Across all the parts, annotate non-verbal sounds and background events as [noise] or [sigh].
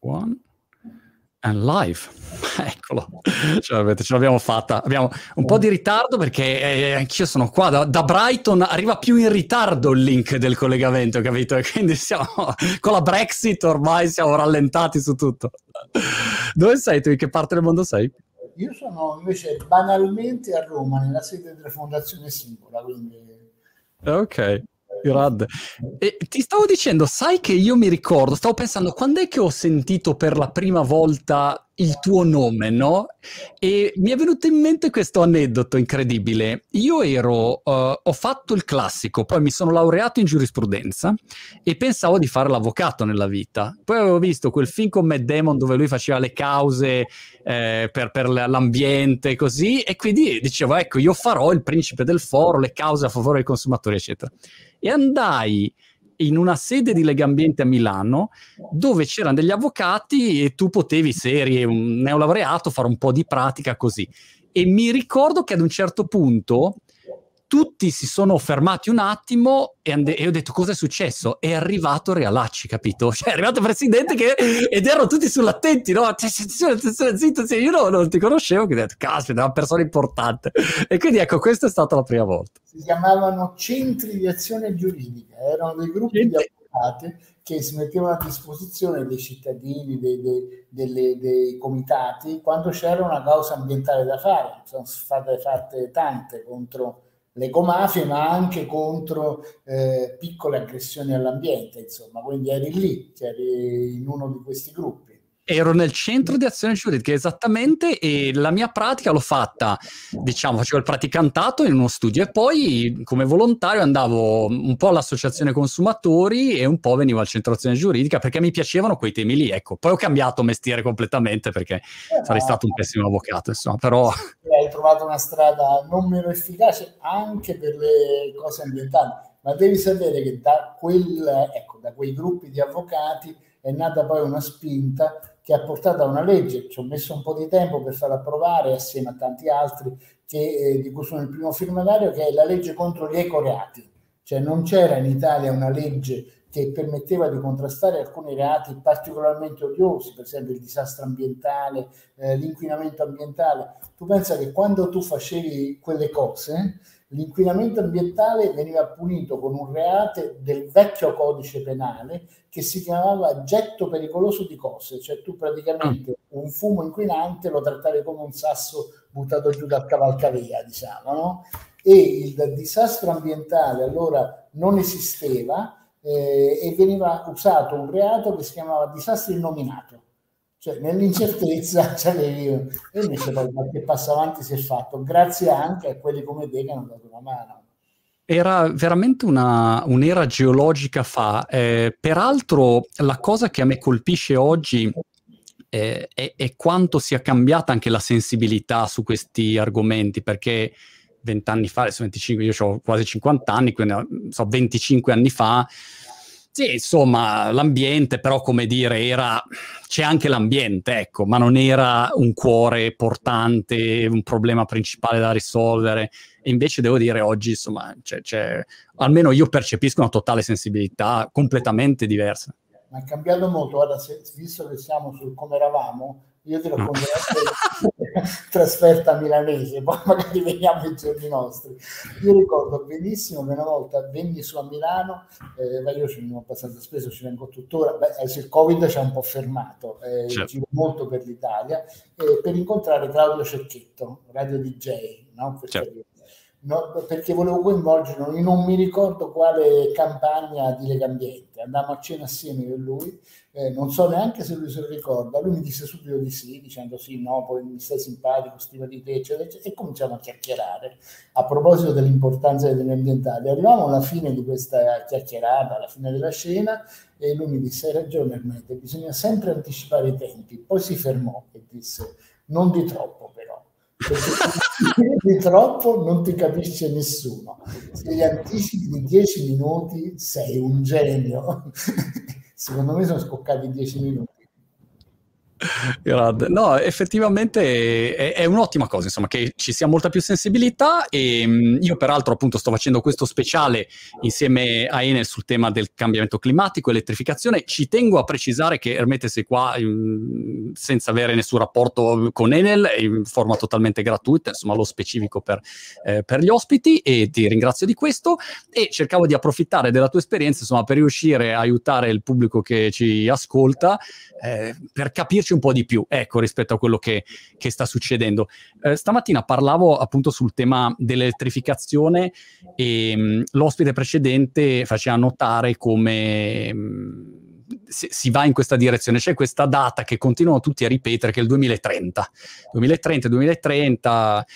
One. And live, [laughs] eccolo, ce, ce l'abbiamo fatta. Abbiamo un po' di ritardo perché eh, anch'io sono qua da, da, Brighton, arriva più in ritardo il link del collegamento, capito? E [laughs] quindi siamo con la Brexit ormai siamo rallentati su tutto. Dove sei tu? In che parte del mondo sei? Io sono invece banalmente a Roma, nella sede della Fondazione Singola, quindi... Ok. Grande. E ti stavo dicendo, sai che io mi ricordo, stavo pensando, quando è che ho sentito per la prima volta il tuo nome, no? E mi è venuto in mente questo aneddoto incredibile. Io ero, uh, ho fatto il classico, poi mi sono laureato in giurisprudenza e pensavo di fare l'avvocato nella vita. Poi avevo visto quel film con Matt Damon dove lui faceva le cause eh, per, per l'ambiente così, e quindi dicevo, ecco, io farò il principe del foro, le cause a favore dei consumatori, eccetera e andai in una sede di Legambiente a Milano dove c'erano degli avvocati e tu potevi, se eri un neolaureato, fare un po' di pratica così. E mi ricordo che ad un certo punto tutti si sono fermati un attimo e, and- e ho detto cosa è successo? È arrivato Realacci, capito? [laughs] Cioè è arrivato il presidente che... ed erano tutti sull'attenti, no? Attenzione, attenzione, zitto, zitto. Io non, non ti conoscevo, che ho detto, caspita, è una persona importante. E quindi ecco, questa è stata la prima volta. Si chiamavano centri di azione giuridica, erano dei gruppi centri. di avvocati che si mettevano a disposizione dei cittadini, dei, dei, dei, dei, comitati, quando c'era una causa ambientale da fare. Sono state fatte tante contro l'ecomafia, ma anche contro eh, piccole aggressioni all'ambiente, insomma, quindi eri lì, eri in uno di questi gruppi ero nel centro di azione giuridica esattamente e la mia pratica l'ho fatta, diciamo, facevo il praticantato in uno studio e poi come volontario andavo un po' all'associazione consumatori e un po' venivo al centro azione giuridica perché mi piacevano quei temi lì, ecco. Poi ho cambiato mestiere completamente perché eh, sarei stato un pessimo avvocato, insomma, però... [laughs] Hai trovato una strada non meno efficace anche per le cose ambientali, ma devi sapere che da, quel, ecco, da quei gruppi di avvocati è nata poi una spinta che ha portato a una legge, ci ho messo un po' di tempo per farla approvare assieme a tanti altri, che, eh, di cui sono il primo firmatario, che è la legge contro gli ecoreati. Cioè non c'era in Italia una legge che permetteva di contrastare alcuni reati particolarmente odiosi, per esempio il disastro ambientale, eh, l'inquinamento ambientale. Tu pensa che quando tu facevi quelle cose, l'inquinamento ambientale veniva punito con un reato del vecchio codice penale che si chiamava getto pericoloso di cose, cioè tu praticamente mm. un fumo inquinante lo trattavi come un sasso buttato giù dal cavalcavia, diciamo, no? E il disastro ambientale allora non esisteva eh, e veniva usato un reato che si chiamava disastro innominato cioè nell'incertezza [laughs] cioè, e invece poi qualche passo avanti si è fatto grazie anche a quelli come te che hanno dato una mano era veramente una, un'era geologica fa. Eh, peraltro, la cosa che a me colpisce oggi eh, è, è, quanto sia cambiata anche la sensibilità su questi argomenti, perché vent'anni fa, adesso 25, io ho quasi 50 anni, quindi so, 25 anni fa, sì, insomma, l'ambiente, però, come dire, era. C'è anche l'ambiente, ecco, ma non era un cuore portante, un problema principale da risolvere. E invece devo dire, oggi, insomma, c'è, c'è, almeno io percepisco una totale sensibilità completamente diversa. Ma è cambiato molto. Ora, se, visto che siamo sul come eravamo, io ti racconterò [laughs] trasferta milanese, poi magari veniamo ai giorni nostri. Io ricordo benissimo che una volta venni su a Milano, eh, ma io ci vengo abbastanza spesso, ci vengo tuttora, beh, il Covid ci ha un po' fermato, eh, certo. giro molto per l'Italia, eh, per incontrare Claudio Cecchetto, radio DJ, no? Certo. No, perché volevo coinvolgerlo in non mi ricordo quale campagna di Lega Ambiente. Andammo a cena assieme con lui, eh, non so neanche se lui se lo ricorda. Lui mi disse subito di sì, dicendo sì, no, poi mi stai simpatico, stima di te, eccetera, eccetera, e cominciamo a chiacchierare a proposito dell'importanza dei temi ambientali. Arriviamo alla fine di questa chiacchierata, alla fine della scena, e lui mi disse: Hai ragione, Ermete, bisogna sempre anticipare i tempi. Poi si fermò e disse: Non di troppo, però perché di troppo non ti capisce nessuno. Se gli anticipi di 10 minuti sei un genio. Secondo me sono scoccati 10 minuti. [laughs] No, effettivamente è, è, un'ottima cosa, insomma, che ci sia molta più sensibilità. E mm, io peraltro appunto sto facendo questo speciale insieme a Enel sul tema del cambiamento climatico, elettrificazione. Ci tengo a precisare che Ermete sei qua senza avere nessun rapporto con Enel, in forma totalmente gratuita, insomma lo specifico per, eh, per gli ospiti e ti ringrazio di questo. E cercavo di approfittare della tua esperienza insomma per riuscire a aiutare il pubblico che ci ascolta eh, per capirci un po' di più, ecco, rispetto a quello che, che sta succedendo. Eh, stamattina parlavo appunto sul tema dell'elettrificazione e mh, mm, l'ospite precedente faceva notare come... Mh, mm, si va in questa direzione. C'è questa data che continuano tutti a ripetere che è il 2030. 2030, 2030.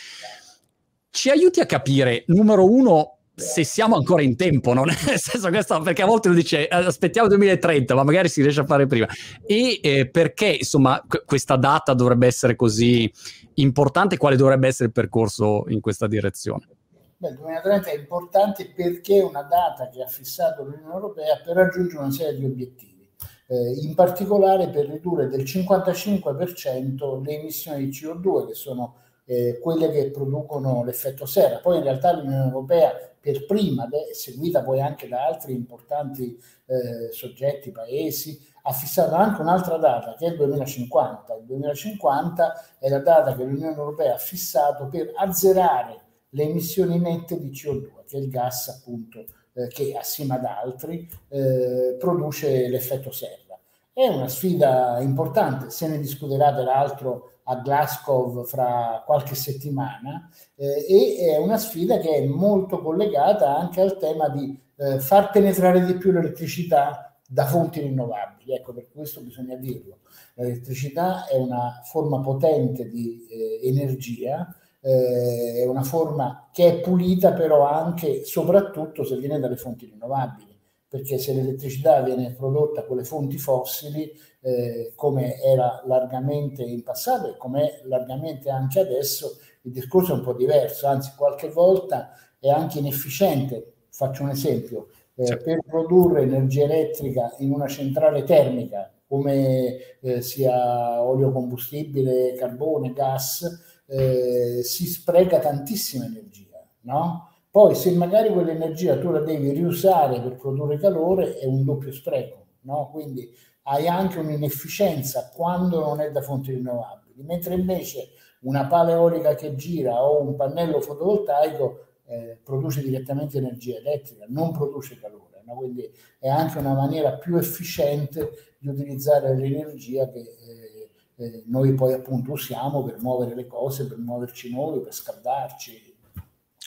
Ci aiuti a capire, numero uno, se siamo ancora in tempo, no? nel senso questo, perché a volte lo dice eh, aspettiamo 2030, ma magari si riesce a fare prima. E eh, perché insomma qu- questa data dovrebbe essere così importante? Quale dovrebbe essere il percorso in questa direzione? Beh, il 2030 è importante perché è una data che ha fissato l'Unione Europea per raggiungere una serie di obiettivi, eh, in particolare per ridurre del 55% le emissioni di CO2 che sono eh, quelle che producono l'effetto serra. Poi in realtà l'Unione Europea per prima, seguita poi anche da altri importanti eh, soggetti, paesi, ha fissato anche un'altra data che è il 2050. Il 2050 è la data che l'Unione Europea ha fissato per azzerare le emissioni nette di CO2, che è il gas appunto eh, che assieme ad altri eh, produce l'effetto serra. È una sfida importante, se ne discuterà peraltro a Glasgow fra qualche settimana eh, e è una sfida che è molto collegata anche al tema di eh, far penetrare di più l'elettricità da fonti rinnovabili. Ecco, per questo bisogna dirlo. L'elettricità è una forma potente di eh, energia, eh, è una forma che è pulita però anche soprattutto se viene dalle fonti rinnovabili perché se l'elettricità viene prodotta con le fonti fossili, eh, come era largamente in passato e come è largamente anche adesso, il discorso è un po' diverso, anzi qualche volta è anche inefficiente. Faccio un esempio, eh, certo. per produrre energia elettrica in una centrale termica, come eh, sia olio combustibile, carbone, gas, eh, si spreca tantissima energia, no? Poi se magari quell'energia tu la devi riusare per produrre calore è un doppio spreco, no? quindi hai anche un'inefficienza quando non è da fonti rinnovabili, mentre invece una pala eolica che gira o un pannello fotovoltaico eh, produce direttamente energia elettrica, non produce calore, no? quindi è anche una maniera più efficiente di utilizzare l'energia che eh, eh, noi poi appunto usiamo per muovere le cose, per muoverci noi, per scaldarci,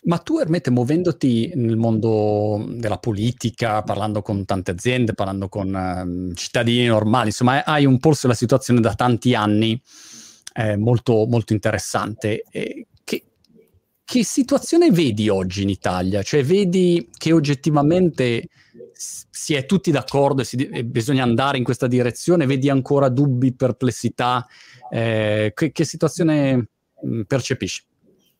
ma tu, Ermete, muovendoti nel mondo della politica, parlando con tante aziende, parlando con um, cittadini normali, insomma, hai un polso della situazione da tanti anni eh, molto, molto interessante. E che, che situazione vedi oggi in Italia? Cioè, vedi che oggettivamente si è tutti d'accordo e, si, e bisogna andare in questa direzione? Vedi ancora dubbi, perplessità? Eh, che, che, situazione mh, percepisci?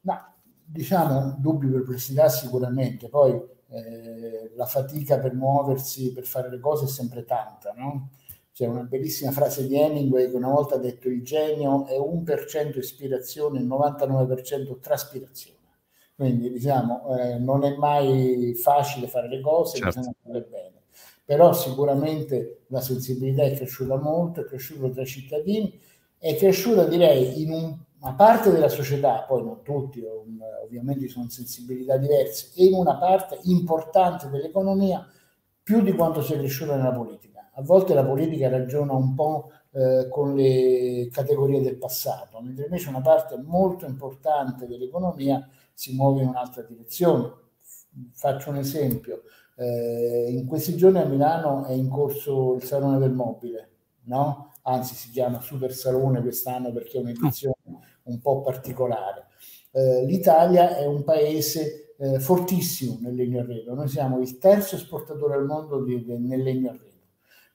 No diciamo, dubbi, perplessità sicuramente, poi eh, la fatica per muoversi, per fare le cose è sempre tanta, no? C'è una bellissima frase di Hemingway che una volta ha detto il genio è un per cento ispirazione, il 99% traspirazione. Quindi diciamo, eh, non è mai facile fare le cose, certo. bisogna farle bene. Però sicuramente la sensibilità è cresciuta molto, è cresciuta tra i cittadini, è cresciuta direi in un una parte della società, poi non tutti, ovviamente sono sensibilità diverse, e in una parte importante dell'economia più di quanto sia cresciuta nella politica. A volte la politica ragiona un po' eh, con le categorie del passato, mentre invece una parte molto importante dell'economia si muove in un'altra direzione. Faccio un esempio, eh, in questi giorni a Milano è in corso il Salone del Mobile, no? anzi si chiama Super Salone quest'anno perché è un'edizione un po' particolare. Eh, L'Italia è un paese eh, fortissimo nel legno arredo, noi siamo il terzo esportatore al mondo di, di, nel legno arredo.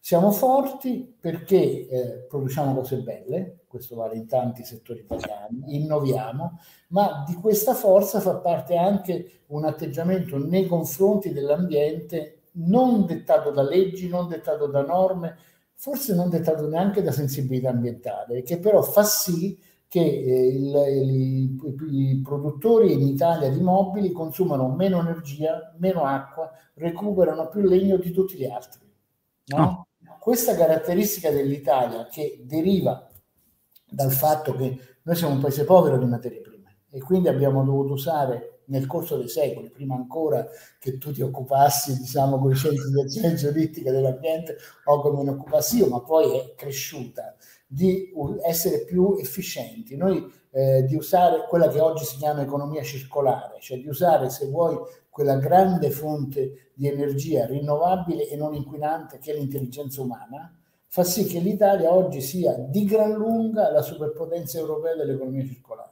Siamo forti perché eh, produciamo cose belle, questo vale in tanti settori italiani, innoviamo, ma di questa forza fa parte anche un atteggiamento nei confronti dell'ambiente non dettato da leggi, non dettato da norme, forse non dettato neanche da sensibilità ambientale, che però fa sì che eh, il, i, i, produttori in Italia di mobili consumano meno energia, meno acqua, recuperano più legno di tutti gli altri. No? Oh. Questa caratteristica dell'Italia che deriva dal fatto che noi siamo un paese povero di materie prime e quindi abbiamo dovuto usare nel corso dei secoli, prima ancora che tu ti occupassi, diciamo, con i centri di azione geodetica dell'ambiente o come ne occupassi io, ma poi è cresciuta di essere più efficienti, noi eh, di usare quella che oggi si chiama economia circolare, cioè di usare, se vuoi, quella grande fonte di energia rinnovabile e non inquinante che è l'intelligenza umana, fa sì che l'Italia oggi sia di gran lunga la superpotenza europea dell'economia circolare.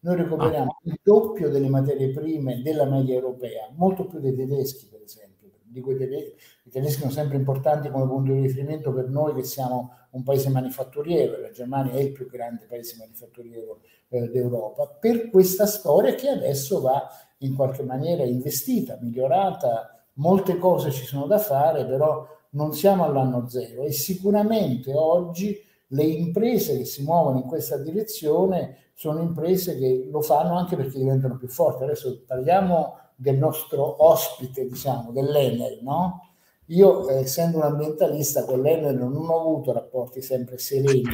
Noi recuperiamo ah. il doppio delle materie prime della media europea, molto più dei tedeschi, per esempio. Di quei tedeschi, I tedeschi sono sempre importanti come punto di riferimento per noi che siamo un paese manifatturiero, la Germania è il più grande paese manifatturiero eh, d'Europa, per questa storia che adesso va in qualche maniera investita, migliorata, molte cose ci sono da fare, però non siamo all'anno zero e sicuramente oggi le imprese che si muovono in questa direzione sono imprese che lo fanno anche perché diventano più forti. Adesso parliamo del nostro ospite, diciamo, dell'Enel, no? Io, eh, essendo un ambientalista, con l'Enel non ho avuto rapporti sempre sereni. [laughs]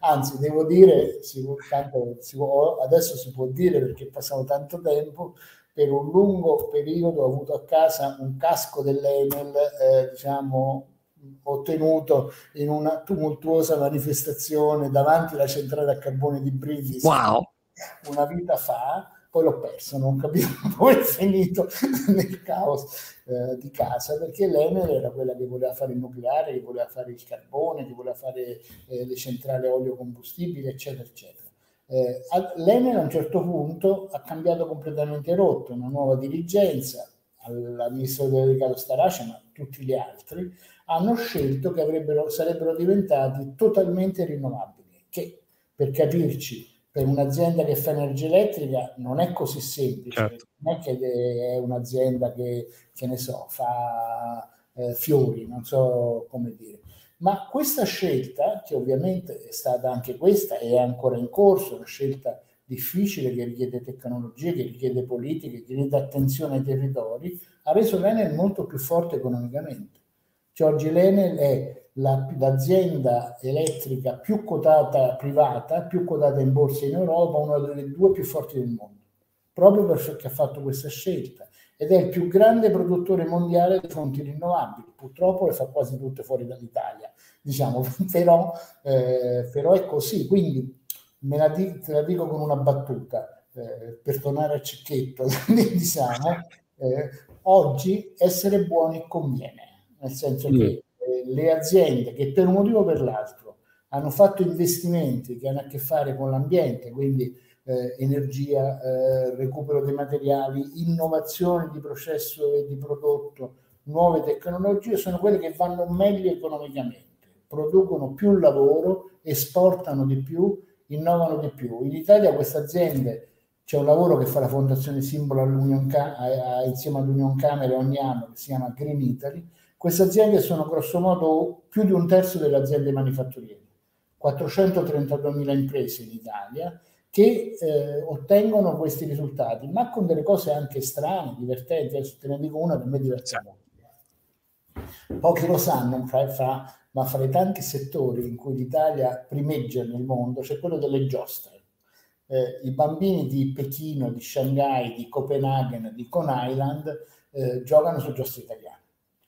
Anzi, devo dire, si può, tanto, si può, adesso si può dire perché è passato tanto tempo, per un lungo periodo ho avuto a casa un casco dell'Enel, eh, diciamo, ottenuto in una tumultuosa manifestazione davanti alla centrale a carbone di Brindisi wow. una vita fa poi l'ho perso, non capivo [laughs] come è finito nel caos eh, di casa, perché l'Enel era quella che voleva fare il nucleare, che voleva fare il carbone, che voleva fare eh, le centrali olio combustibile, eccetera, eccetera. Eh, L'Enel a un certo punto ha cambiato completamente rotta, una nuova dirigenza, all'amministratore delegato Starace, ma tutti gli altri, hanno scelto che sarebbero diventati totalmente rinnovabili, che per capirci per un'azienda che fa energia elettrica non è così semplice, certo. non è che è un'azienda che, che ne so, fa eh, fiori, non so come dire. Ma questa scelta, che ovviamente è stata anche questa e è ancora in corso, una scelta difficile che richiede tecnologie, che richiede politiche, che richiede attenzione ai territori, ha reso l'Enel molto più forte economicamente. Cioè oggi l'Enel è la, l'azienda elettrica più quotata privata, più quotata in borsa in Europa, una delle due più forti del mondo, proprio perché ha fatto questa scelta ed è il più grande produttore mondiale di fonti rinnovabili. Purtroppo le fa quasi tutte fuori dall'Italia, diciamo, [laughs] però, eh, però è così. Quindi me la, di, te la dico con una battuta, eh, per tornare a Cecchetto, [laughs] diciamo, eh, oggi essere buoni conviene, nel senso mm. che le aziende che per un motivo o per l'altro hanno fatto investimenti che hanno a che fare con l'ambiente, quindi eh, energia, eh, recupero dei materiali, innovazione di processo e di prodotto, nuove tecnologie, sono quelle che vanno meglio economicamente, producono più lavoro, esportano di più, innovano di più. In Italia queste aziende c'è un lavoro che fa la Fondazione Simbolo Cam- insieme all'Union Camere ogni anno che si chiama Green Italy, queste aziende sono grossomodo più di un terzo delle aziende manifatturiere, 432.000 imprese in Italia che eh, ottengono questi risultati, ma con delle cose anche strane, divertenti. Adesso te ne dico una che a me diverte molto. Pochi lo sanno, fra, fra, ma fra i tanti settori in cui l'Italia primeggia nel mondo c'è quello delle giostre. Eh, I bambini di Pechino, di Shanghai, di Copenaghen, di Con Island eh, giocano su giostre italiane.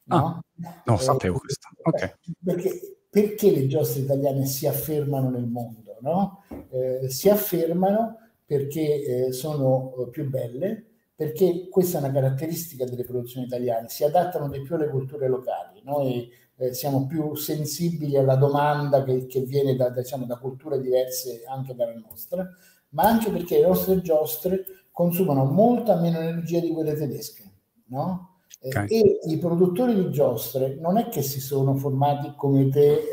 No, ah, no sapevo questo. Okay. Perché, perché, le giostre italiane si affermano nel mondo? No? Eh, si affermano perché eh, sono eh, più belle, perché questa è una caratteristica delle produzioni italiane, si adattano di più alle culture locali. Noi eh, siamo più sensibili alla domanda che, che viene da, diciamo, da culture diverse anche dalla nostra, ma anche perché le nostre giostre consumano molta meno energia di quelle tedesche. No? Okay. E i produttori di giostre non è che si sono formati come te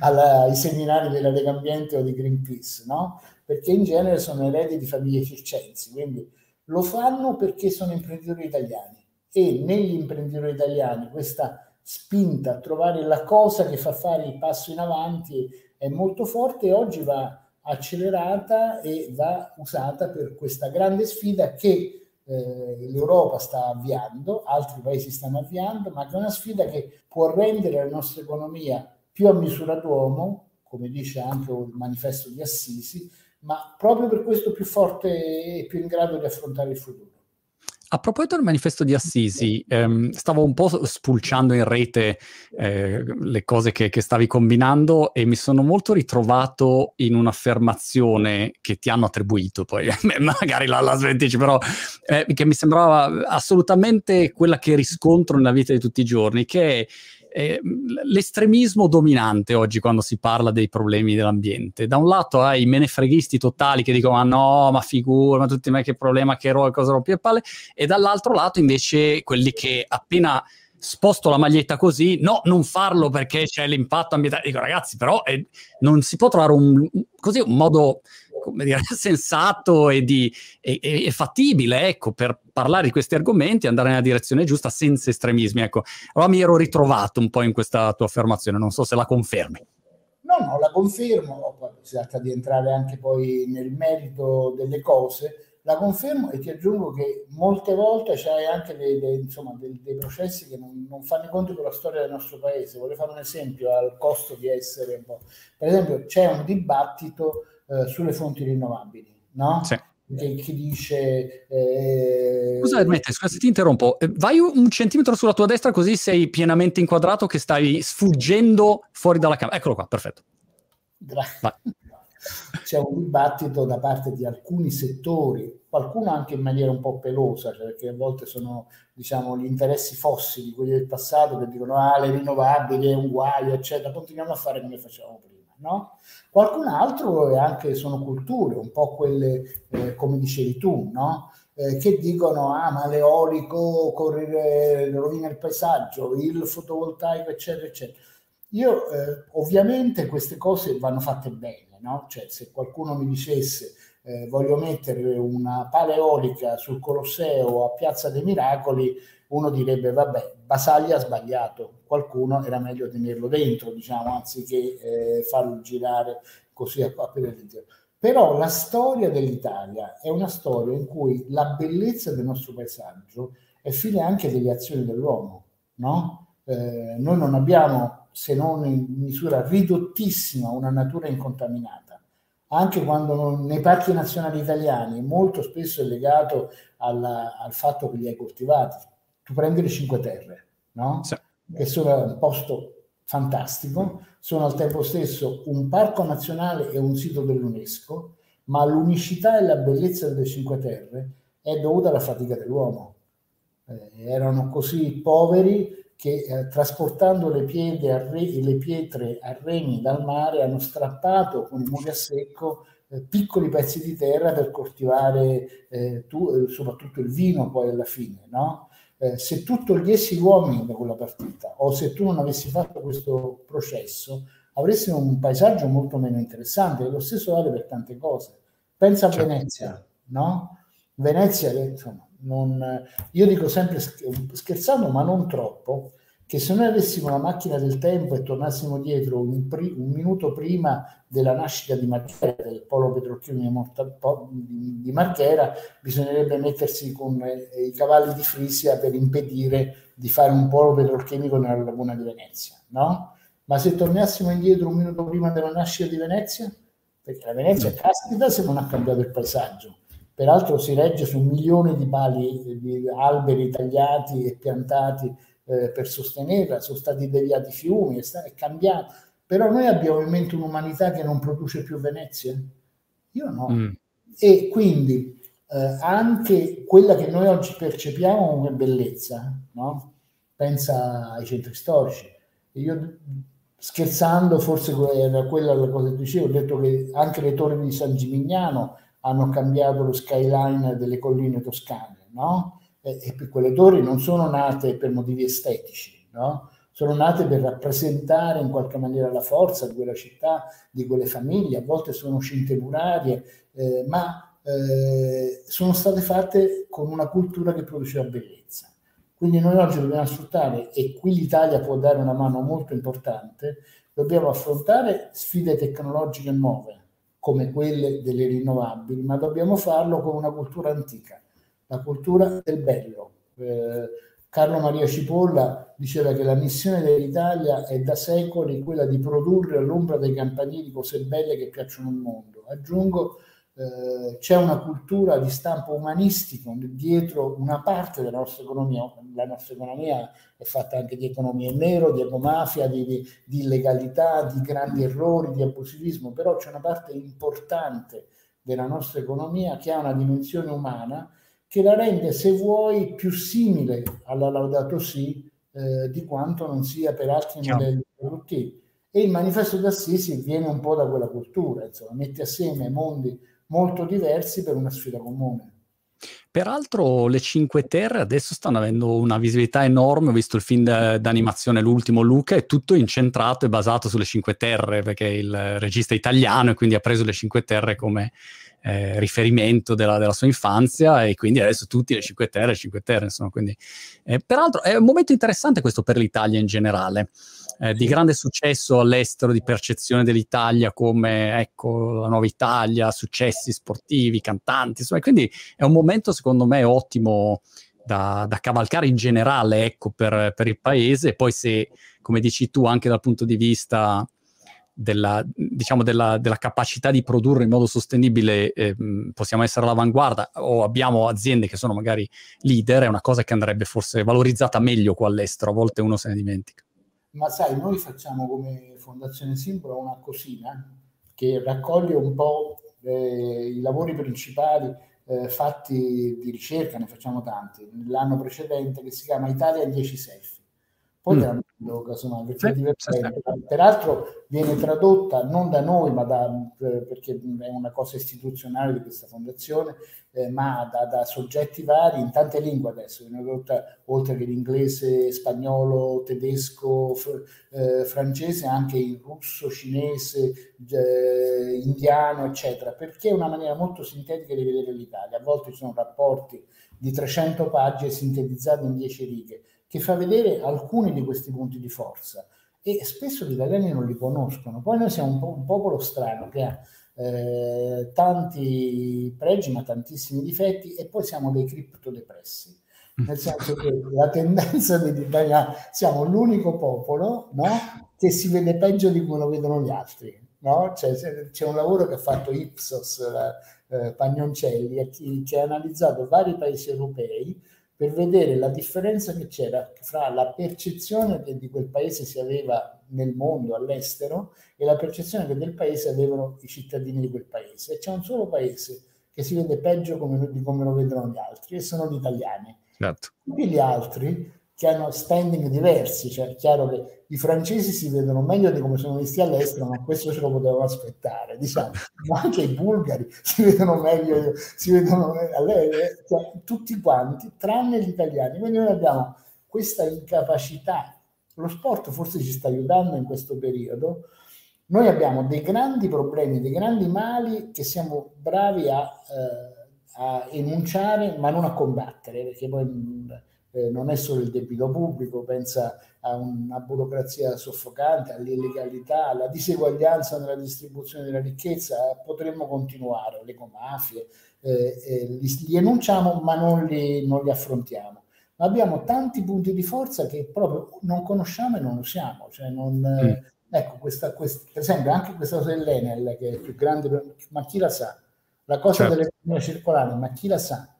ai seminari della Lega Ambiente o di Greenpeace, no? Perché in genere sono eredi di famiglie circensi, quindi lo fanno perché sono imprenditori italiani e negli imprenditori italiani questa spinta a trovare la cosa che fa fare il passo in avanti è molto forte e oggi va accelerata e va usata per questa grande sfida che eh, l'Europa sta avviando, altri paesi stanno avviando, ma che è una sfida che può rendere la nostra economia più a misura d'uomo, come dice anche il manifesto di Assisi, ma proprio per questo più forte e più in grado di affrontare il futuro. A proposito del manifesto di Assisi, ehm, stavo un po' spulciando in rete eh, le cose che, che, stavi combinando e mi sono molto ritrovato in un'affermazione che ti hanno attribuito, poi. [laughs] Magari la, la smentisci, però eh, che mi sembrava assolutamente quella che riscontro nella vita di tutti i giorni, che è eh, l'estremismo dominante oggi quando si parla dei problemi dell'ambiente. Da un lato hai i menefreghisti totali che dicono ma no, ma figura, ma tutti me che problema, che eroe, cosa rompi e palle, e dall'altro lato invece quelli che appena sposto la maglietta così, no, non farlo perché c'è l'impatto ambientale. Dico ragazzi, però eh, non si può trovare un, così, un modo dire, [laughs] sensato e, di, e, e, fattibile ecco, per parlare di questi argomenti e andare nella direzione giusta senza estremismi. Ecco. Allora mi ero ritrovato un po' in questa tua affermazione, non so se la confermi. No, no, la confermo, si tratta di entrare anche poi nel merito delle cose, la confermo e ti aggiungo che molte volte c'è anche dei, dei, insomma, dei, dei processi che non, non, fanno conto con la storia del nostro paese. Voglio fare un esempio al costo di essere un po'. Per esempio, c'è un dibattito eh, sulle fonti rinnovabili, no? Sì. Che, che, dice... Eh... Scusa, Ermete, scusa se ti interrompo. Eh, vai un centimetro sulla tua destra così sei pienamente inquadrato che stai sfuggendo fuori dalla camera. Eccolo qua, perfetto. Grazie. C'è un dibattito da parte di alcuni settori, qualcuno anche in maniera un po' pelosa, cioè perché a volte sono diciamo, gli interessi fossili, quelli del passato, che dicono ah, le rinnovabili è un guaio, eccetera, continuiamo a fare come facevamo prima no? Qualcun altro è anche, sono culture, un po' quelle, eh, come dicevi tu, no? Eh, che dicono, ah, ma l'eolico correre, rovina il paesaggio, il fotovoltaico, eccetera, eccetera. Io, eh, ovviamente, queste cose vanno fatte bene, no? Cioè, se qualcuno mi dicesse, eh, voglio mettere una pala eolica sul Colosseo a Piazza dei Miracoli, uno direbbe, vabbè, Basaglia ha sbagliato, qualcuno era meglio tenerlo dentro, diciamo, anziché eh, farlo girare così a, a pedalare. Però la storia dell'Italia è una storia in cui la bellezza del nostro paesaggio è figlia anche delle azioni dell'uomo, no? Eh, noi non abbiamo, se non in misura ridottissima, una natura incontaminata. Anche quando non, nei parchi nazionali italiani molto spesso è legato alla, al fatto che li hai coltivati tu prendi le Cinque Terre, no? Sì. che sono un posto fantastico, sono al tempo stesso un parco nazionale e un sito dell'UNESCO, ma l'unicità e la bellezza delle Cinque Terre è dovuta alla fatica dell'uomo. Eh, erano così poveri che eh, trasportando le, re, le, pietre a remi dal mare hanno strappato con i muri a secco eh, piccoli pezzi di terra per coltivare eh, tu, eh, soprattutto il vino poi alla fine, no? eh, se tu togliessi gli uomini da quella partita o se tu non avessi fatto questo processo, avresti un paesaggio molto meno interessante. E lo stesso vale per tante cose. Pensa a certo. Venezia, no? Venezia, insomma, non, io dico sempre scherzando, ma non troppo, che se noi avessimo una macchina del tempo e tornassimo dietro un, pri- un minuto prima della nascita di Marghera, del polo petrolchimico di Marghera, bisognerebbe mettersi con eh, i cavalli di Frisia per impedire di fare un polo petrolchimico nella laguna di Venezia, no? Ma se tornassimo indietro un minuto prima della nascita di Venezia, perché la Venezia è caspita se non ha cambiato il paesaggio, peraltro si regge su milioni di pali, di alberi tagliati e piantati eh, per sostenerla, sono stati deviati fiumi, è, sta- è cambiato. Però noi abbiamo in mente un'umanità che non produce più Venezia? Io no. Mm. E quindi eh, anche quella che noi oggi percepiamo come bellezza, no? pensa ai centri storici. Io scherzando, forse era quella la cosa che dicevo, ho detto che anche le torri di San Gimignano hanno cambiato lo skyline delle colline toscane, no? e, e quelle torri non sono nate per motivi estetici, no? sono nate per rappresentare in qualche maniera la forza di quella città, di quelle famiglie, a volte sono cinte murarie, eh, ma eh, sono state fatte con una cultura che produceva bellezza. Quindi noi oggi dobbiamo sfruttare, e qui l'Italia può dare una mano molto importante, dobbiamo affrontare sfide tecnologiche nuove, come quelle delle rinnovabili, ma dobbiamo farlo con una cultura antica, la cultura del bello. Eh, Carlo Maria Cipolla diceva che la missione dell'Italia è da secoli quella di produrre all'ombra dei campanili cose belle che piacciono al mondo. Aggiungo eh, c'è una cultura di stampo umanistico dietro una parte della nostra economia. La nostra economia è fatta anche di economia nero, di ecomafia, di, di, di illegalità, di grandi errori, di abusivismo, però c'è una parte importante della nostra economia che ha una dimensione umana che la rende, se vuoi, più simile alla Laudato Si eh, di quanto non sia per altri Ciao. modelli produttivi. E il manifesto d'Assisi viene un po' da quella cultura, insomma, mette assieme mondi molto diversi per una sfida comune. Peraltro le Cinque Terre adesso stanno avendo una visibilità enorme, ho visto il film d'animazione l'ultimo Luca, è tutto incentrato e basato sulle Cinque Terre perché il regista è italiano e quindi ha preso le Cinque Terre come eh, riferimento della, della, sua infanzia e quindi adesso tutti le Cinque Terre, le Cinque Terre insomma, quindi, eh, peraltro è un momento interessante questo per l'Italia in generale eh, di grande successo all'estero, di percezione dell'Italia come ecco, la nuova Italia, successi sportivi, cantanti, insomma, quindi è un momento secondo me ottimo da, da cavalcare in generale ecco, per, per, il paese. E poi se, come dici tu, anche dal punto di vista della, diciamo della, della capacità di produrre in modo sostenibile eh, possiamo essere all'avanguardia o abbiamo aziende che sono magari leader, è una cosa che andrebbe forse valorizzata meglio qua all'estero, a volte uno se ne dimentica ma sai, noi facciamo come Fondazione Simbolo una cosina che raccoglie un po' eh, i lavori principali eh, fatti di ricerca, ne facciamo tanti, l'anno precedente che si chiama Italia 10 selfie. Poi mm casomai, perché è divertente. Peraltro viene tradotta non da noi, ma da, eh, perché è una cosa istituzionale di questa fondazione, eh, ma da, da, soggetti vari in tante lingue adesso, viene tradotta oltre che l'inglese, spagnolo, tedesco, fr- eh, francese, anche in russo, cinese, eh, indiano, eccetera, perché è una maniera molto sintetica di vedere l'Italia. A volte ci sono rapporti di 300 pagine sintetizzati in 10 righe che fa vedere alcuni di questi punti di forza e spesso gli italiani non li conoscono. Poi noi siamo un, po- un popolo strano che ha eh, tanti pregi ma tantissimi difetti e poi siamo dei criptodepressi. Nel senso che la tendenza dell'Italia, siamo l'unico popolo no, che si vede peggio di come lo vedono gli altri. No? Cioè, c'è un lavoro che ha fatto Ipsos, eh, Pagnoncelli, che ha analizzato vari paesi europei per vedere la differenza che c'era fra la percezione che di quel paese si aveva nel mondo, all'estero, e la percezione che del paese avevano i cittadini di quel paese. E c'è un solo paese che si vede peggio come, di come lo vedono gli altri, e sono gli italiani. Certo. Tutti gli altri che hanno standing diversi, cioè è chiaro che i francesi si vedono meglio di come sono visti all'estero, ma questo ce lo potevamo aspettare, diciamo, [laughs] ma anche i bulgari si vedono meglio, si vedono cioè, tutti quanti, tranne gli italiani. Quindi noi abbiamo questa incapacità, lo sport forse ci sta aiutando in questo periodo, noi abbiamo dei grandi problemi, dei grandi mali che siamo bravi a, eh, a enunciare, ma non a combattere, perché poi eh, non è solo il debito pubblico, pensa a una burocrazia soffocante, all'illegalità, alla diseguaglianza nella distribuzione della ricchezza, potremmo continuare, le ecomafie, eh, eh, li, li, enunciamo ma non li, non li affrontiamo. Ma abbiamo tanti punti di forza che proprio non conosciamo e non usiamo. Cioè non, mm. Ecco, questa, questa, per esempio anche questa cosa dell'Enel, che è più grande, ma chi la sa? La cosa certo. dell'economia circolare, ma chi la sa?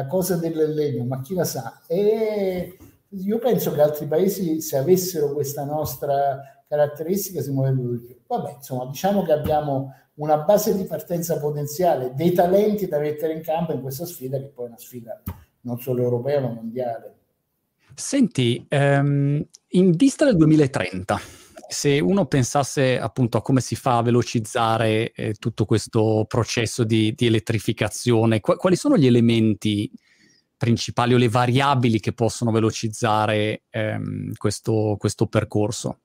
La cosa del legno, ma chi la sa? E io penso che altri paesi, se avessero questa nostra caratteristica, si muoverebbero di più. Vabbè, insomma, diciamo che abbiamo una base di partenza potenziale, dei talenti da mettere in campo in questa sfida, che poi è una sfida non solo europea, ma mondiale. Senti, um, in vista del 2030, se uno pensasse appunto a come si fa a velocizzare eh, tutto questo processo di, di elettrificazione, qu- quali sono gli elementi principali o le variabili che possono velocizzare ehm, questo, questo, percorso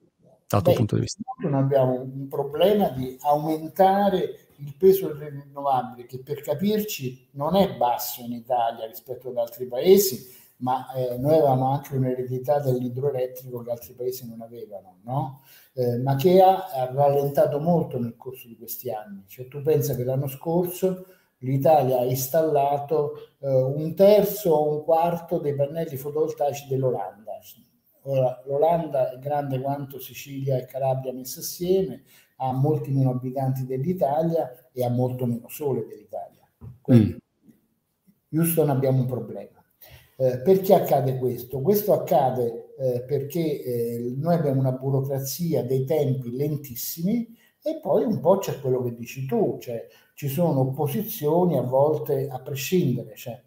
dal tuo Beh, punto di vista? Noi abbiamo un problema di aumentare il peso delle rinnovabili che per capirci non è basso in Italia rispetto ad altri paesi ma eh, noi avevamo anche un'eredità dell'idroelettrico che altri paesi non avevano, no? eh, ma che ha, ha, rallentato molto nel corso di questi anni. Cioè, tu pensa che l'anno scorso l'Italia ha installato eh, un terzo o un quarto dei pannelli fotovoltaici dell'Olanda. Ora, l'Olanda è grande quanto Sicilia e Calabria messe assieme, ha molti meno abitanti dell'Italia e ha molto meno sole dell'Italia. Quindi, mm. Houston abbiamo un problema. Eh, perché accade questo? Questo accade eh, perché eh, noi abbiamo una burocrazia dei tempi lentissimi e poi un po' c'è quello che dici tu, cioè ci sono opposizioni a volte a prescindere. Cioè,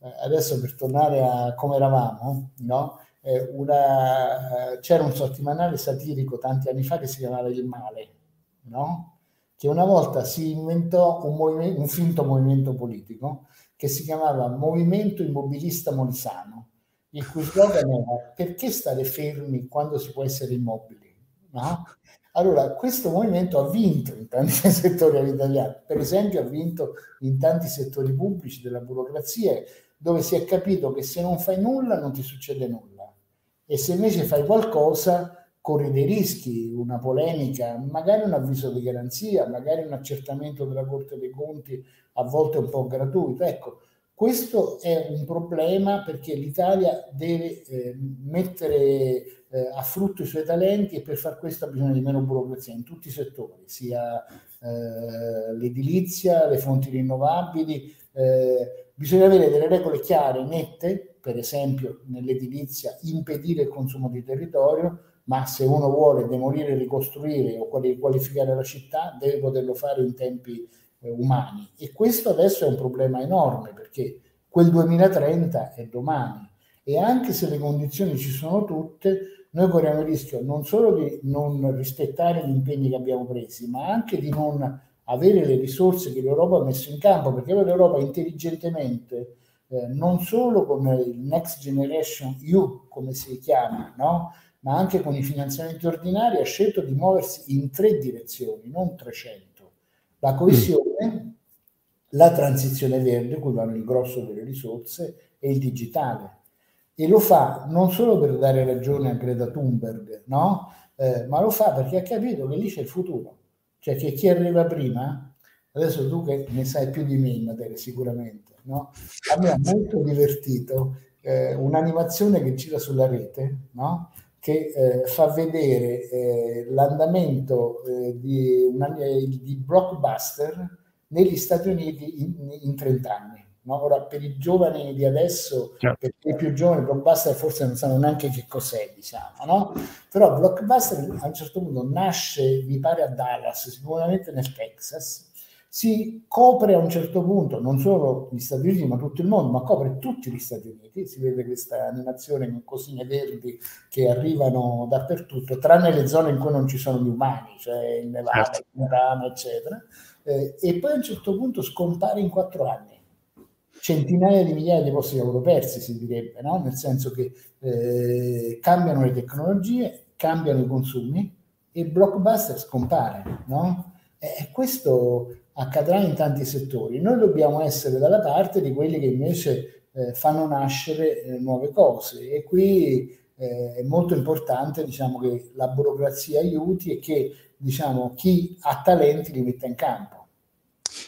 eh, adesso per tornare a come eravamo, no? Eh, una, c'era un settimanale satirico tanti anni fa che si chiamava Il Male, no? che una volta si inventò un, movimento, un finto movimento politico che si chiamava Movimento Immobilista Molisano, il cui slogan era perché stare fermi quando si può essere immobili? No? Allora, questo movimento ha vinto in tanti [laughs] settori italiani, per esempio ha vinto in tanti settori pubblici della burocrazia, dove si è capito che se non fai nulla non ti succede nulla e se invece fai qualcosa corri dei rischi, una polemica, magari un avviso di garanzia, magari un accertamento della Corte dei Conti a volte un po' gratuito. Ecco, questo è un problema perché l'Italia deve eh, mettere eh, a frutto i suoi talenti e per far questo ha bisogno di meno burocrazia in tutti i settori, sia eh, l'edilizia, le fonti rinnovabili. Eh, bisogna avere delle regole chiare, nette, per esempio nell'edilizia impedire il consumo di territorio, ma se uno vuole demolire, ricostruire o qualificare la città deve poterlo fare in tempi eh, umani. E questo adesso è un problema enorme perché quel 2030 è domani e anche se le condizioni ci sono tutte, noi corriamo il rischio non solo di non rispettare gli impegni che abbiamo presi, ma anche di non avere le risorse che l'Europa ha messo in campo, perché l'Europa intelligentemente, eh, non solo con il Next Generation EU, come si chiama, no? Ma anche con i finanziamenti ordinari, ha scelto di muoversi in tre direzioni, non 300. La coesione, mm. la transizione verde, cui vanno il grosso delle risorse, e il digitale. E lo fa non solo per dare ragione a Greta Thunberg, no? Eh, ma lo fa perché ha capito che lì c'è il futuro. Cioè che chi arriva prima, adesso tu che ne sai più di me in materia sicuramente, no? a me ha molto divertito eh, un'animazione che gira sulla rete, no? Che eh, fa vedere eh, l'andamento eh, di, una, di, blockbuster negli Stati Uniti in, in 30 anni. No? Ora, per i giovani di adesso, certo. per i più giovani, blockbuster forse non sanno neanche che cos'è, diciamo, no? Però blockbuster a un certo punto nasce, mi pare, a Dallas, sicuramente nel Texas, si copre a un certo punto non solo gli Stati Uniti ma tutto il mondo, ma copre tutti gli Stati Uniti. Si vede questa animazione con cosine verdi che arrivano dappertutto, tranne le zone in cui non ci sono gli umani, cioè il Nevada, certo. il Montana, eccetera. Eh, e poi a un certo punto scompare in quattro anni. Centinaia di migliaia di posti di lavoro persi, si direbbe, no? nel senso che eh, cambiano le tecnologie, cambiano i consumi e il blockbuster scompare. No? E questo accadrà in tanti settori. Noi dobbiamo essere dalla parte di quelli che invece eh, fanno nascere eh, nuove cose e qui eh, è molto importante diciamo, che la burocrazia aiuti e che diciamo, chi ha talenti li metta in campo.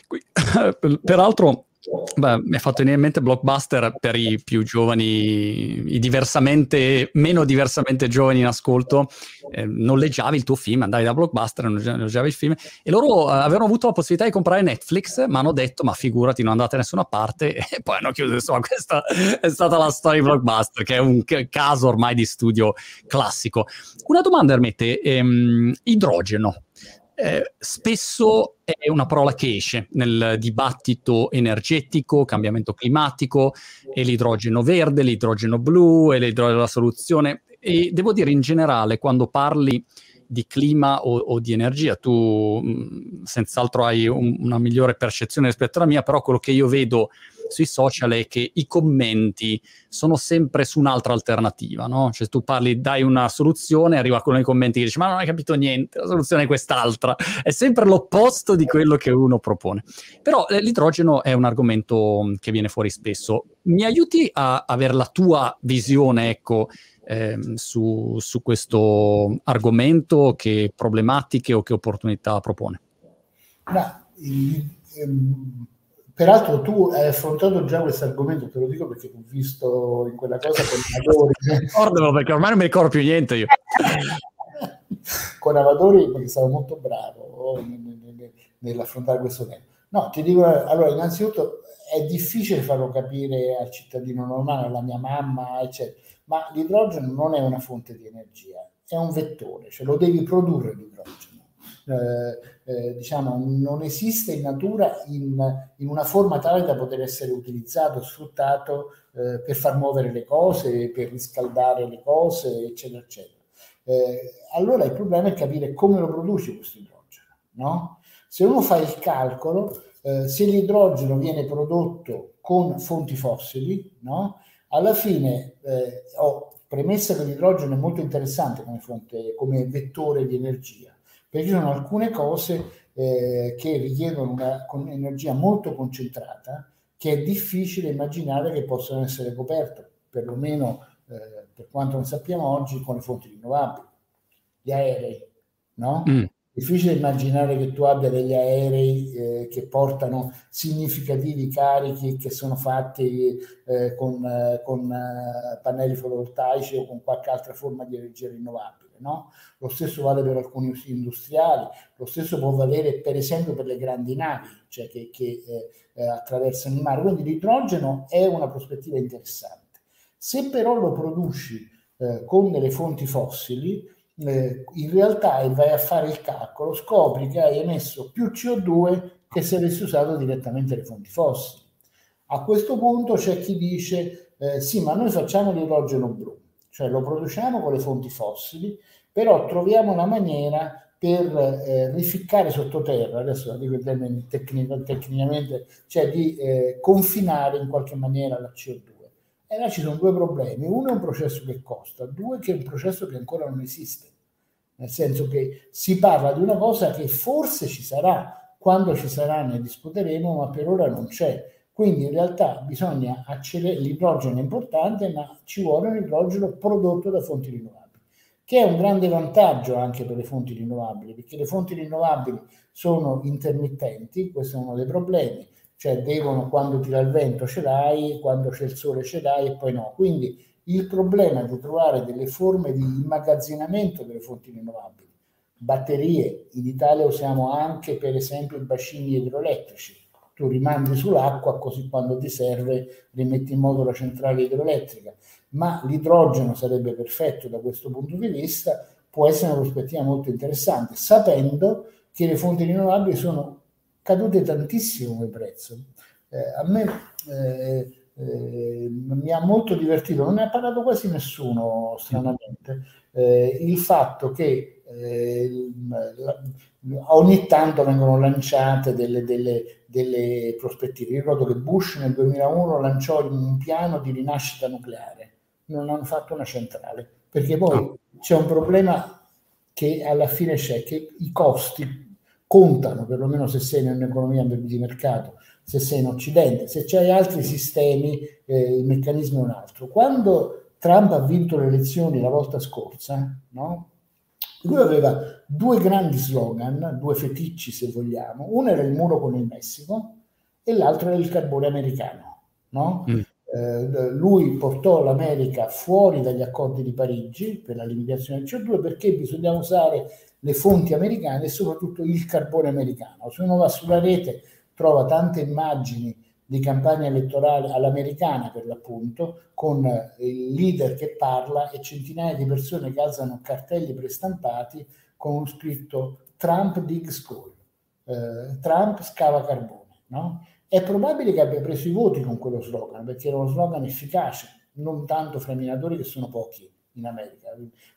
[laughs] Peraltro Beh, mi ha fatto venire in mente Blockbuster per i più giovani, i diversamente, meno diversamente giovani in ascolto. Eh, noleggiavi il tuo film, andavi da Blockbuster, noleggiavi il film e loro eh, avevano avuto la possibilità di comprare Netflix, ma hanno detto: Ma figurati, non andate da nessuna parte. [laughs] E poi hanno chiuso. Insomma, questa è stata la storia di Blockbuster, che è un caso ormai di studio classico. Una domanda, Ermette: ehm, idrogeno eh, spesso è una parola che esce nel dibattito energetico, cambiamento climatico, e l'idrogeno verde, l'idrogeno blu, e l'idrogeno la soluzione. E devo dire in generale, quando parli di clima o, o di energia, tu mh, mm, senz'altro hai un, una migliore percezione rispetto alla mia, però quello che io vedo sui social è che i commenti sono sempre su un'altra alternativa, no? Cioè tu parli, dai una soluzione, arriva quello nei commenti che dice ma non hai capito niente, la soluzione è quest'altra. È sempre l'opposto di quello che uno propone. Però eh, l'idrogeno è un argomento che viene fuori spesso. mi aiuti a avere la tua visione, ecco, ehm, su, su questo argomento, che problematiche o che opportunità propone? Ma, ehm, peraltro tu hai affrontato già questo argomento, te lo dico perché ho visto in quella cosa con Amadori. [laughs] Ricordalo perché ormai non mi ricordo più niente io. [laughs] con Amadori perché stavo molto bravo nell'affrontare questo tema. No, ti dico, allora innanzitutto è difficile farlo capire al cittadino normale, alla mia mamma, eccetera, ma l'idrogeno non è una fonte di energia, è un vettore, cioè lo devi produrre l'idrogeno. Eh, eh, diciamo, non esiste in natura in, in, una forma tale da poter essere utilizzato, sfruttato eh, per far muovere le cose, per riscaldare le cose, eccetera, eccetera. Eh, allora il problema è capire come lo produci questo idrogeno, no? Se uno fa il calcolo, eh, se l'idrogeno viene prodotto con fonti fossili, no? Alla fine eh, ho premessa che l'idrogeno è molto interessante come, fonte, come vettore di energia, perché ci sono alcune cose eh, che richiedono una con energia molto concentrata che è difficile immaginare che possano essere coperte, perlomeno eh, per quanto ne sappiamo oggi, con le fonti rinnovabili. Gli aerei, no? Mm difficile immaginare che tu abbia degli aerei eh, che portano significativi carichi che sono fatti eh, con, eh, con eh, pannelli fotovoltaici o con qualche altra forma di energia rinnovabile. No? Lo stesso vale per alcuni usi industriali, lo stesso può valere per esempio per le grandi navi cioè che, che eh, eh, attraversano il mare. Quindi l'idrogeno è una prospettiva interessante. Se però lo produci con delle fonti fossili, eh, in realtà vai a fare il calcolo, scopri che hai emesso più CO2 che se avessi usato direttamente le fonti fossili. A questo punto c'è chi dice eh, sì, ma noi facciamo l'idrogeno blu, cioè lo produciamo con le fonti fossili, però troviamo una maniera per eh, rificcare sottoterra, adesso la dico in tecnicamente, cioè di eh, confinare in qualche maniera la CO2. E là ci sono due problemi. Uno è un processo che costa, due che è un processo che ancora non esiste. Nel senso che si parla di una cosa che forse ci sarà, quando ci sarà ne discuteremo, ma per ora non c'è. Quindi in realtà bisogna accelerare, l'idrogeno è importante, ma ci vuole un idrogeno prodotto da fonti rinnovabili, che è un grande vantaggio anche per le fonti rinnovabili, perché le fonti rinnovabili sono intermittenti, questo è uno dei problemi cioè devono quando tira il vento ce l'hai, quando c'è il sole ce l'hai e poi no. Quindi il problema è di trovare delle forme di immagazzinamento delle fonti rinnovabili. Batterie, in Italia usiamo anche per esempio i bacini idroelettrici. Tu rimandi sull'acqua così quando ti serve rimetti in moto la centrale idroelettrica. Ma l'idrogeno sarebbe perfetto da questo punto di vista, può essere una prospettiva molto interessante, sapendo che le fonti rinnovabili sono cadute tantissimo come prezzo. Eh, a me eh, eh, mi ha molto divertito, non ne ha parlato quasi nessuno stranamente, eh, il fatto che eh, ogni tanto vengono lanciate delle, delle, delle prospettive. Ricordo che Bush nel 2001 lanciò un piano di rinascita nucleare, non hanno fatto una centrale, perché poi c'è un problema che alla fine c'è, che i costi contano, perlomeno se sei in un'economia di mercato, se sei in Occidente, se c'hai altri sistemi, eh, il meccanismo è un altro. Quando Trump ha vinto le elezioni la volta scorsa, no? lui aveva due grandi slogan, due feticci se vogliamo, uno era il muro con il Messico e l'altro era il carbone americano. No? Mm. Eh, lui portò l'America fuori dagli accordi di Parigi per la limitazione del CO2 perché bisognava usare le fonti americane e soprattutto il carbone americano. Se uno va sulla rete trova tante immagini di campagna elettorale all'americana per l'appunto, con il leader che parla e centinaia di persone che alzano cartelli prestampati con scritto Trump digs coal, eh, Trump scava carbone. No? È probabile che abbia preso i voti con quello slogan, perché era uno slogan efficace, non tanto fra i minatori che sono pochi in America,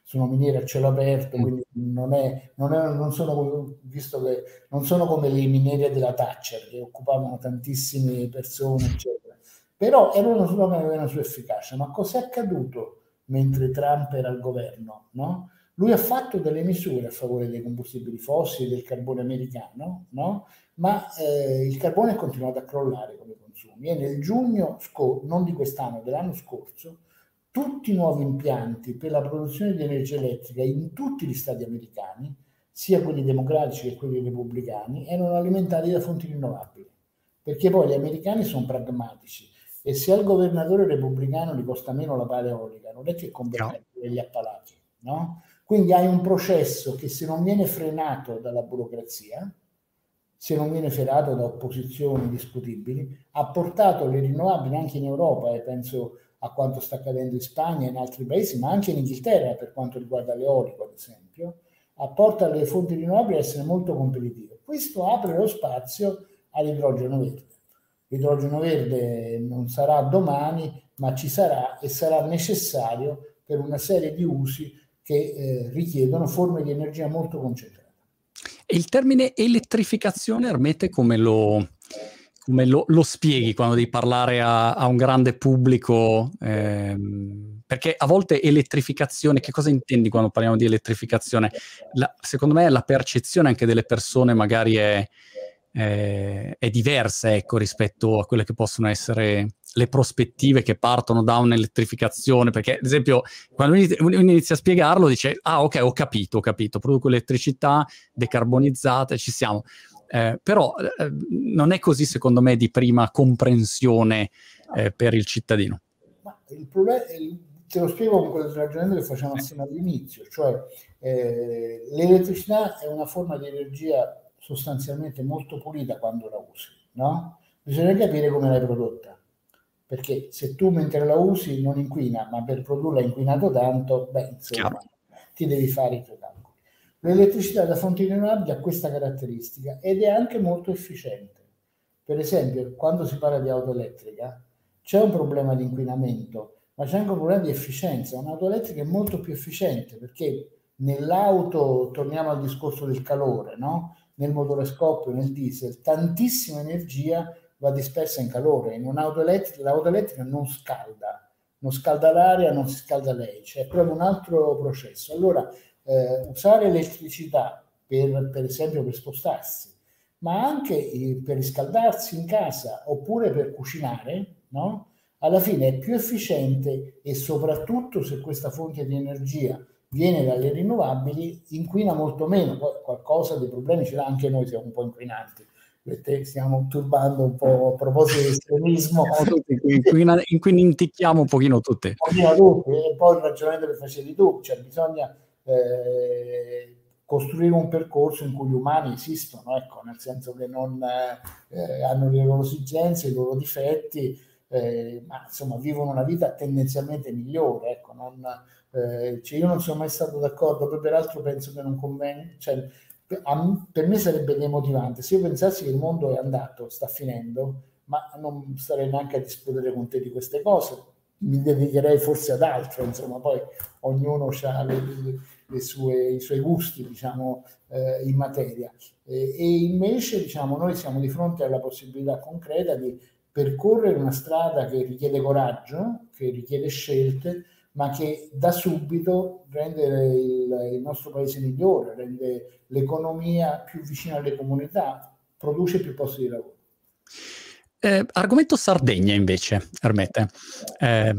sono miniere a cielo aperto, mm. quindi non, è, non, è, non, sono, visto che non sono come le miniere della Thatcher che occupavano tantissime persone, eccetera. Però era uno slogan che aveva una sua efficacia. Ma cos'è accaduto mentre Trump era al governo? No? Lui ha fatto delle misure a favore dei combustibili fossili, del carbone americano, no? Ma eh, il carbone è continuato a crollare come consumi e nel giugno, scor- non di quest'anno, dell'anno scorso, tutti i nuovi impianti per la produzione di energia elettrica in tutti gli stati americani, sia quelli democratici che quelli repubblicani, erano alimentati da fonti rinnovabili, perché poi gli americani sono pragmatici e se al governatore repubblicano gli costa meno la pala eolica, non è che conviene no. gli appalati, no? Quindi hai un processo che se non viene frenato dalla burocrazia, se non viene frenato da opposizioni discutibili, ha portato le rinnovabili anche in Europa e penso a quanto sta accadendo in Spagna e in altri paesi, ma anche in Inghilterra per quanto riguarda l'eolico ad esempio, apporta le fonti rinnovabili a essere molto competitive. Questo apre lo spazio all'idrogeno verde. L'idrogeno verde non sarà domani, ma ci sarà e sarà necessario per una serie di usi che eh, richiedono forme di energia molto concentrate. Il termine elettrificazione, Armete, come lo, come lo, lo spieghi quando devi parlare a, a un grande pubblico? Ehm, perché a volte elettrificazione, che cosa intendi quando parliamo di elettrificazione? La, secondo me la percezione anche delle persone magari è, è, è diversa ecco, rispetto a quelle che possono essere le prospettive che partono da un'elettrificazione, perché ad esempio quando uno inizia a spiegarlo dice ah ok ho capito, ho capito, produco elettricità decarbonizzata, ci siamo. Eh, però eh, non è così secondo me di prima comprensione eh, per il cittadino. Ma il problema, te lo spiego con quel ragionamento che facciamo assieme all'inizio, cioè eh, l'elettricità è una forma di energia sostanzialmente molto pulita quando la usi, no? Bisogna capire come l'hai prodotta perché se tu mentre la usi non inquina, ma per produrla ha inquinato tanto, beh, insomma, ti devi fare i tuoi calcoli. L'elettricità da fonti rinnovabili ha questa caratteristica ed è anche molto efficiente. Per esempio, quando si parla di auto elettrica, c'è un problema di inquinamento, ma c'è anche un problema di efficienza. Un'auto elettrica è molto più efficiente perché nell'auto, torniamo al discorso del calore, no? Nel motore scoppio, nel diesel, tantissima energia va dispersa in calore. In un'auto elettrica, l'auto elettrica non scalda, non scalda l'aria, non si scalda lei, c'è proprio un altro processo. Allora, eh, usare elettricità per, per esempio per spostarsi, ma anche eh, per riscaldarsi in casa oppure per cucinare, no? alla fine è più efficiente e soprattutto se questa fonte di energia viene dalle rinnovabili inquina molto meno, poi qualcosa dei problemi ce l'ha anche noi, siamo un po' inquinanti, te stiamo turbando un po' a proposito di estremismo. Inquinantichiamo un pochino tutti. Un pochino tutti, e poi il ragionamento che facevi tu, cioè bisogna eh, costruire un percorso in cui gli umani esistono, ecco, nel senso che non eh, hanno le loro esigenze, i loro difetti, eh, ma insomma vivono una vita tendenzialmente migliore, ecco, non, eh, cioè io non sono mai stato d'accordo, poi peraltro penso che non convenga, cioè, per me sarebbe demotivante se io pensassi che il mondo è andato, sta finendo, ma non starei neanche a discutere con te di queste cose, mi dedicherei forse ad altro, insomma, poi ognuno ha le, le sue, i suoi gusti, diciamo, eh, in materia. E, e invece, diciamo, noi siamo di fronte alla possibilità concreta di percorrere una strada che richiede coraggio, che richiede scelte, ma che da subito rende il, il nostro paese migliore, rende l'economia più vicina alle comunità, produce più posti di lavoro. Eh, argomento Sardegna invece, Ermete. Eh,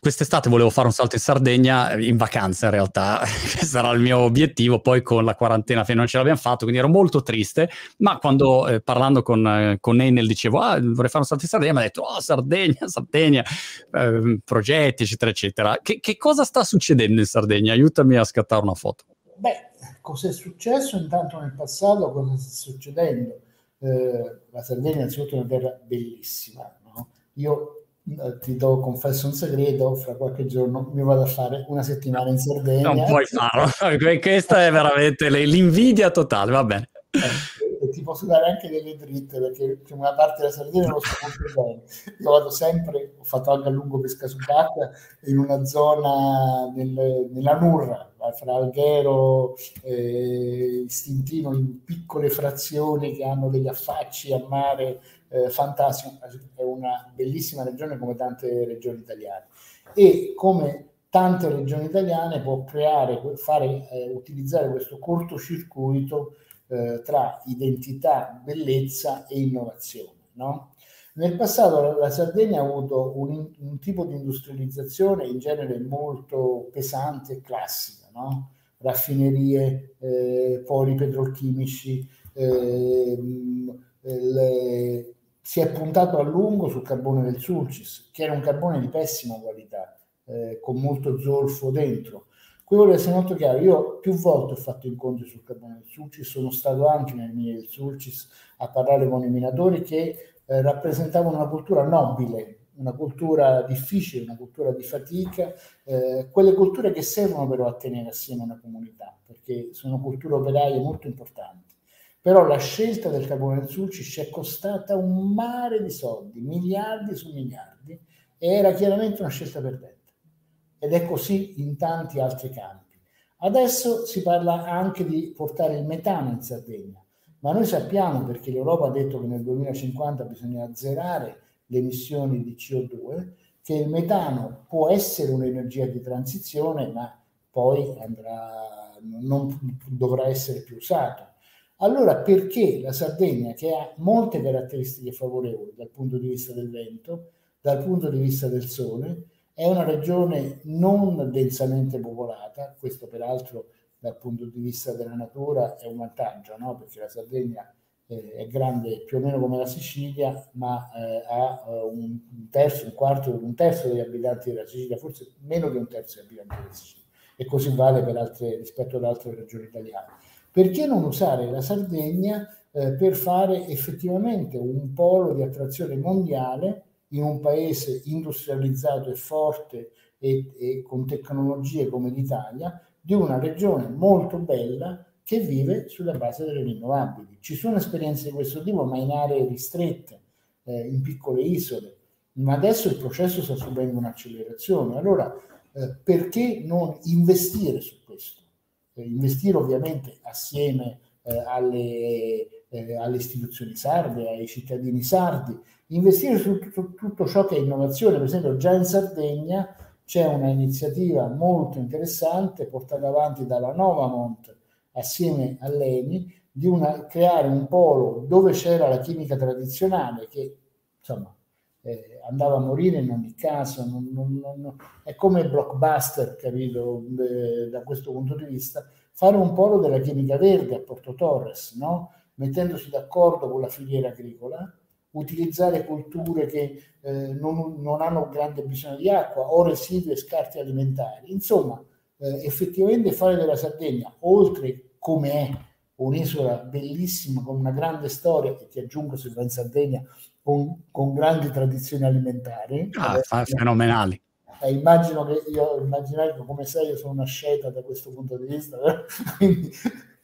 quest'estate volevo fare un salto in Sardegna, in vacanza in realtà, [laughs] che sarà il mio obiettivo, poi con la quarantena non ce l'abbiamo fatto, quindi ero molto triste, ma quando eh, parlando con, eh, con Enel dicevo, ah, vorrei fare un salto in Sardegna, mi ha detto, oh Sardegna, [laughs] Sardegna, ehm, progetti, eccetera, eccetera. Che, che cosa sta succedendo in Sardegna? Aiutami a scattare una foto. Beh, cosa è successo intanto nel passato, cosa sta succedendo? Eh, la Sardegna innanzitutto è una terra bellissima. No? Io eh, ti do, confesso un segreto, fra qualche giorno mi vado a fare una settimana in Sardegna. Non puoi farlo, [laughs] questa è veramente l'invidia totale, va bene. Eh, posso dare anche delle dritte perché una parte della Sardegna lo so molto bene. Io vado sempre, ho fatto anche a lungo pesca subacquea in una zona nel, nella Nurra, fra Alghero e Istintino, in piccole frazioni che hanno degli affacci a mare eh, fantastici. È una bellissima regione come tante regioni italiane. E come tante regioni italiane può creare, fare, eh, utilizzare questo cortocircuito eh, tra identità, bellezza e innovazione. No? Nel passato la Sardegna ha avuto un, un, tipo di industrializzazione in genere molto pesante e classica, no? raffinerie, eh, poli petrolchimici, eh, le, si è puntato a lungo sul carbone del Sulcis, che era un carbone di pessima qualità, eh, con molto zolfo dentro. Qui voglio essere molto chiaro, io più volte ho fatto incontri sul carbone del Sulcis, sono stato anche nel mine del Sulcis a parlare con i minatori che eh, rappresentavano una cultura nobile, una cultura difficile, una cultura di fatica, eh, quelle culture che servono però a tenere assieme una comunità, perché sono culture operaie molto importanti. Però la scelta del carbone del Sulcis ci è costata un mare di soldi, miliardi su miliardi, e era chiaramente una scelta perdente. Ed è così in tanti altri campi. Adesso si parla anche di portare il metano in Sardegna, ma noi sappiamo, perché l'Europa ha detto che nel 2050 bisogna azzerare le emissioni di CO2, che il metano può essere un'energia di transizione, ma poi andrà, non dovrà essere più usato allora perché la Sardegna, che ha molte caratteristiche favorevoli dal punto di vista del vento, dal punto di vista del sole, è una regione non densamente popolata, questo peraltro dal punto di vista della natura è un vantaggio, no? perché la Sardegna eh, è grande più o meno come la Sicilia, ma eh, ha eh, un terzo, un quarto, un terzo degli abitanti della Sicilia, forse meno di un terzo degli abitanti della Sicilia, e così vale per altre, rispetto ad altre regioni italiane. Perché non usare la Sardegna eh, per fare effettivamente un polo di attrazione mondiale in un paese industrializzato e forte e, e con tecnologie come l'Italia, di una regione molto bella che vive sulla base delle rinnovabili. Ci sono esperienze di questo tipo, ma in aree ristrette, eh, in piccole isole. Ma adesso il processo sta subendo un'accelerazione. Allora, eh, perché non investire su questo? investire ovviamente assieme eh, alle, eh, alle, istituzioni sarde, ai cittadini sardi, investire su tutto, tutto ciò che è innovazione, per esempio già in Sardegna c'è una iniziativa molto interessante portata avanti dalla Nova Mont assieme all'ENI di una, creare un polo dove c'era la chimica tradizionale che insomma eh, andava a morire in ogni caso, non, non, non, è come blockbuster, capito, eh, da questo punto di vista, fare un polo della chimica verde a Porto Torres, no? mettendosi d'accordo con la filiera agricola, utilizzare culture che eh, non, non, hanno grande bisogno di acqua o residui e scarti alimentari. Insomma, eh, effettivamente fare della Sardegna, oltre come è un'isola bellissima con una grande storia, e ti aggiungo se va in Sardegna, con, con grandi tradizioni alimentari. Ah, fenomenali. Eh, immagino che io, immaginare che come sei, io sono una scelta da questo punto di vista, [laughs] quindi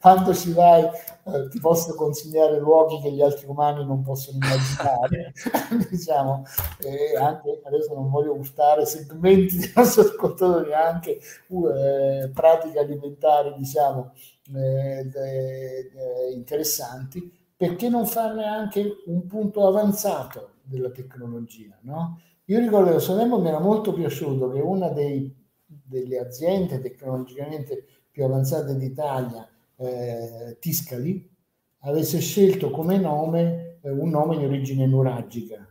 quando ci vai eh, ti posso consigliare luoghi che gli altri umani non possono immaginare, [laughs] diciamo, e anche adesso non voglio urtare segmenti dei nostri ascoltatori, anche uh, eh, pratiche alimentari, diciamo, eh, eh, interessanti, perché non farne anche un punto avanzato della tecnologia, no? Io ricordo che Solemmo mi era molto piaciuto che una dei, delle aziende tecnologicamente più avanzate d'Italia, eh, Tiscali, avesse scelto come nome eh, un nome di origine nuragica,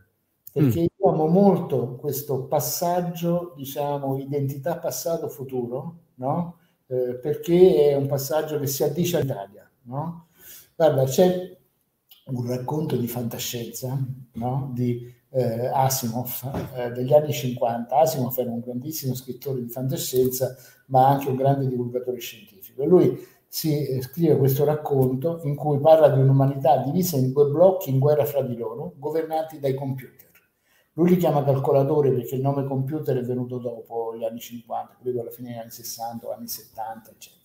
perché mm. io amo molto questo passaggio, diciamo, identità passato-futuro, no? Eh, perché è un passaggio che si addice all'Italia, no? Guarda, c'è un racconto di fantascienza no? di eh, Asimov eh, degli anni 50. Asimov era un grandissimo scrittore di fantascienza, ma anche un grande divulgatore scientifico. E lui si eh, scrive questo racconto in cui parla di un'umanità divisa in due blocchi in guerra fra di loro, governati dai computer. Lui li chiama calcolatori perché il nome computer è venuto dopo gli anni 50, credo alla fine degli anni 60 o anni 70, eccetera.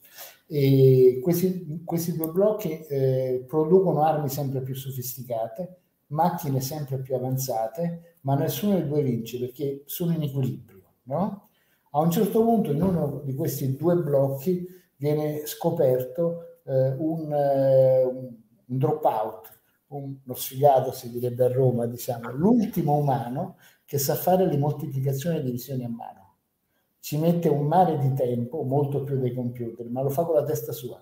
E questi, questi due blocchi eh, producono armi sempre più sofisticate, macchine sempre più avanzate, ma nessuno dei due vince perché sono in equilibrio. No? A un certo punto in uno di questi due blocchi viene scoperto eh, un, eh, un dropout, uno sfigato si direbbe a Roma, diciamo, l'ultimo umano che sa fare le moltiplicazioni e divisioni a mano ci mette un mare di tempo, molto più dei computer, ma lo fa con la testa sua.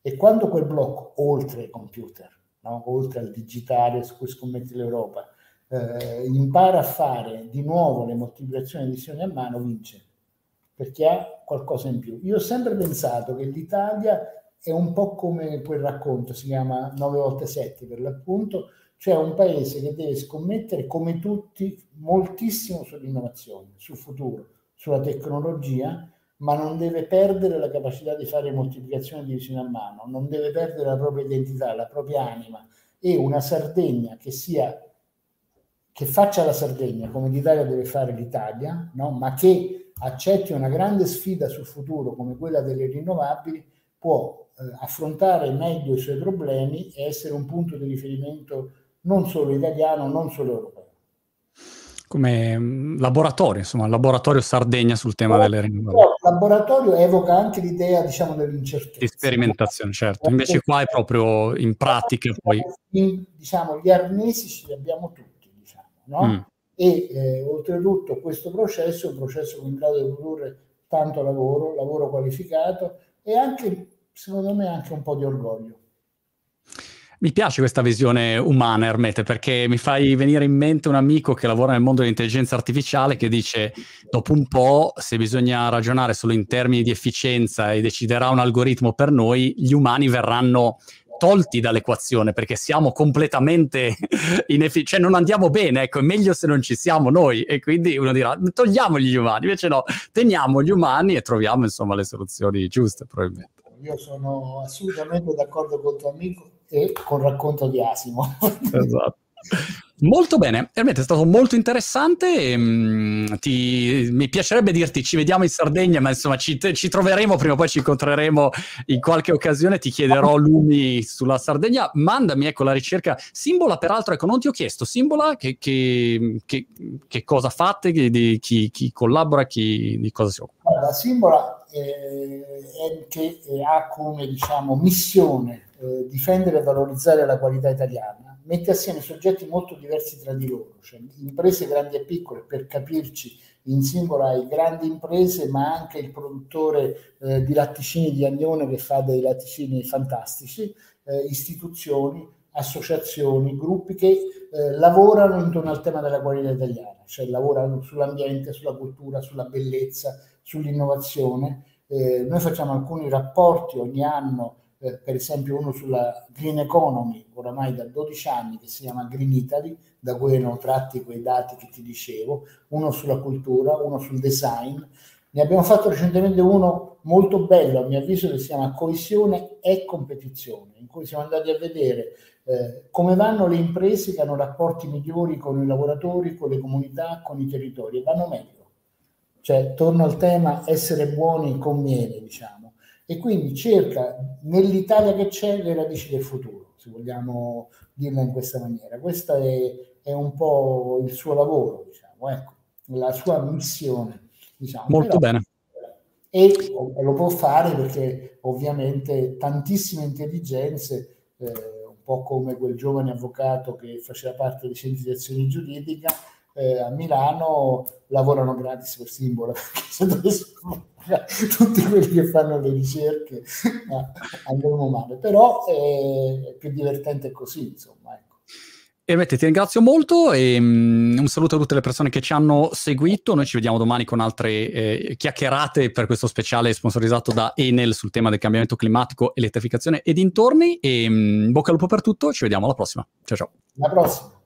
E quando quel blocco, oltre ai computer, no? oltre al digitale su cui scommette l'Europa, eh, impara a fare di nuovo le moltiplicazioni di visioni a mano, vince, perché ha qualcosa in più. Io ho sempre pensato che l'Italia è un po' come quel racconto, si chiama 9 volte 7 per l'appunto, cioè un paese che deve scommettere come tutti moltissimo sull'innovazione, sul futuro, sulla tecnologia, ma non deve perdere la capacità di fare moltiplicazione di vicino a mano, non deve perdere la propria identità, la propria anima e una Sardegna che sia che faccia la Sardegna come l'Italia deve fare l'Italia, no? ma che accetti una grande sfida sul futuro come quella delle rinnovabili, può eh, affrontare meglio i suoi problemi e essere un punto di riferimento non solo italiano, non solo europeo. Come mm, laboratorio, insomma, laboratorio Sardegna sul tema delle rinnovabili. Il laboratorio evoca anche l'idea, diciamo, dell'incertezza. Di sperimentazione, certo. Invece qua è proprio in pratica poi... Diciamo, gli arnesi ce li abbiamo tutti no? Mm. E eh, oltretutto questo processo è un processo che è in grado di produrre tanto lavoro, lavoro qualificato e anche, secondo me, anche un po' di orgoglio. Mi piace questa visione umana, Ermete, perché mi fai venire in mente un amico che lavora nel mondo dell'intelligenza artificiale che dice, dopo un po', se bisogna ragionare solo in termini di efficienza e deciderà un algoritmo per noi, gli umani verranno tolti dall'equazione perché siamo completamente [laughs] inefficienti, cioè non andiamo bene, ecco, è meglio se non ci siamo noi e quindi uno dirà togliamo gli umani, invece no, teniamo gli umani e troviamo insomma le soluzioni giuste probabilmente. Io sono assolutamente d'accordo con tuo amico e con il racconto di Asimo. [laughs] esatto. Molto bene, veramente è stato molto interessante. E, mh, ti, mi piacerebbe dirti ci vediamo in Sardegna, ma insomma ci, ci, troveremo prima o poi ci incontreremo in qualche occasione. Ti chiederò [laughs] lumi sulla Sardegna. Mandami ecco la ricerca. Simbola, peraltro, ecco, non ti ho chiesto, Simbola, che, che, che, che cosa fate, di chi, chi, collabora, chi, di cosa si occupa? Guarda, Simbola eh, è che ha come diciamo, missione eh, difendere e valorizzare la qualità italiana mette assieme soggetti molto diversi tra di loro, cioè imprese grandi e piccole, per capirci in singola hai grandi imprese, ma anche il produttore eh, di latticini di Agnone che fa dei latticini fantastici, eh, istituzioni, associazioni, gruppi che eh, lavorano intorno al tema della qualità italiana, cioè lavorano sull'ambiente, sulla cultura, sulla bellezza, sull'innovazione. Eh, noi facciamo alcuni rapporti ogni anno eh, per esempio uno sulla green economy, oramai da 12 anni, che si chiama Green Italy, da cui erano tratti quei dati che ti dicevo, uno sulla cultura, uno sul design. Ne abbiamo fatto recentemente uno molto bello, a mio avviso, che si chiama Coesione e competizione, in cui siamo andati a vedere eh, come vanno le imprese che hanno rapporti migliori con i lavoratori, con le comunità, con i territori, e vanno meglio. Cioè, torno al tema essere buoni conviene, diciamo e quindi cerca nell'Italia che c'è le radici del futuro, se vogliamo dirla in questa maniera. Questo è, è un po' il suo lavoro, diciamo, ecco, la sua missione. Diciamo. Molto Però, bene. E, lo può fare perché ovviamente tantissime intelligenze, eh, un po' come quel giovane avvocato che faceva parte dei centri di azione giuridica, eh, a Milano lavorano gratis per [laughs] dovessimo [laughs] tutti quelli che fanno le ricerche andremo male, però è più divertente così, insomma. Ecco. Ti ringrazio molto e um, un saluto a tutte le persone che ci hanno seguito. Noi ci vediamo domani con altre eh, chiacchierate per questo speciale sponsorizzato da Enel sul tema del cambiamento climatico, elettrificazione e dintorni. E um, bocca al lupo per tutto, ci vediamo alla prossima. Ciao ciao. Alla prossima.